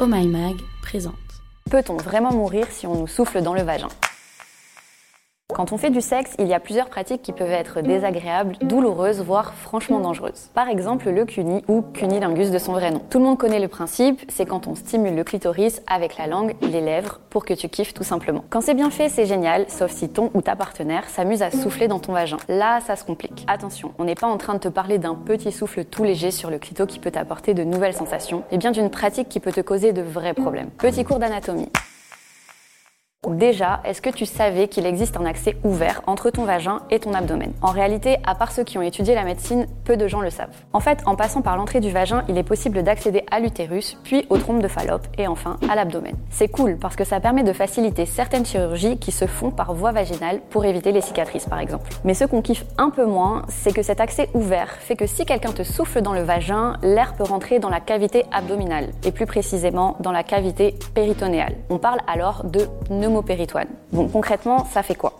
Oh My Mag présente. Peut-on vraiment mourir si on nous souffle dans le vagin? Quand on fait du sexe, il y a plusieurs pratiques qui peuvent être désagréables, douloureuses, voire franchement dangereuses. Par exemple, le cuni ou cunilingus de son vrai nom. Tout le monde connaît le principe, c'est quand on stimule le clitoris avec la langue, les lèvres, pour que tu kiffes tout simplement. Quand c'est bien fait, c'est génial, sauf si ton ou ta partenaire s'amuse à souffler dans ton vagin. Là, ça se complique. Attention, on n'est pas en train de te parler d'un petit souffle tout léger sur le clito qui peut t'apporter de nouvelles sensations, mais bien d'une pratique qui peut te causer de vrais problèmes. Petit cours d'anatomie. Déjà, est-ce que tu savais qu'il existe un accès ouvert entre ton vagin et ton abdomen? En réalité, à part ceux qui ont étudié la médecine, peu de gens le savent. En fait, en passant par l'entrée du vagin, il est possible d'accéder à l'utérus, puis aux trompes de Fallope et enfin à l'abdomen. C'est cool parce que ça permet de faciliter certaines chirurgies qui se font par voie vaginale pour éviter les cicatrices par exemple. Mais ce qu'on kiffe un peu moins, c'est que cet accès ouvert fait que si quelqu'un te souffle dans le vagin, l'air peut rentrer dans la cavité abdominale et plus précisément dans la cavité péritonéale. On parle alors de pneumonie Bon, concrètement, ça fait quoi?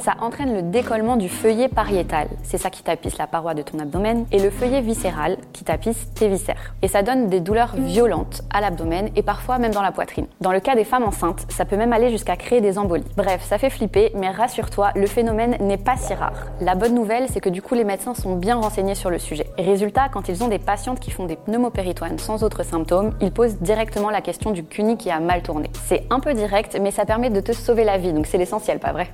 Ça entraîne le décollement du feuillet pariétal, c'est ça qui tapisse la paroi de ton abdomen, et le feuillet viscéral qui tapisse tes viscères. Et ça donne des douleurs violentes à l'abdomen et parfois même dans la poitrine. Dans le cas des femmes enceintes, ça peut même aller jusqu'à créer des embolies. Bref, ça fait flipper, mais rassure-toi, le phénomène n'est pas si rare. La bonne nouvelle, c'est que du coup les médecins sont bien renseignés sur le sujet. résultat, quand ils ont des patientes qui font des pneumopéritoines sans autres symptômes, ils posent directement la question du cuni qui a mal tourné. C'est un peu direct, mais ça permet de te sauver la vie, donc c'est l'essentiel, pas vrai?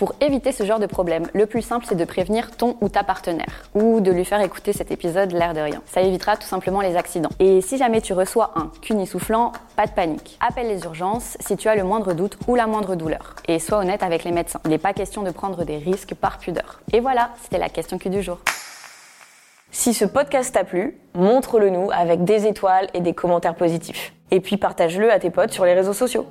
Pour éviter ce genre de problème, le plus simple c'est de prévenir ton ou ta partenaire ou de lui faire écouter cet épisode l'air de rien. Ça évitera tout simplement les accidents. Et si jamais tu reçois un cuni soufflant, pas de panique. Appelle les urgences si tu as le moindre doute ou la moindre douleur. Et sois honnête avec les médecins. Il n'est pas question de prendre des risques par pudeur. Et voilà, c'était la question Q du jour. Si ce podcast t'a plu, montre-le nous avec des étoiles et des commentaires positifs. Et puis partage-le à tes potes sur les réseaux sociaux.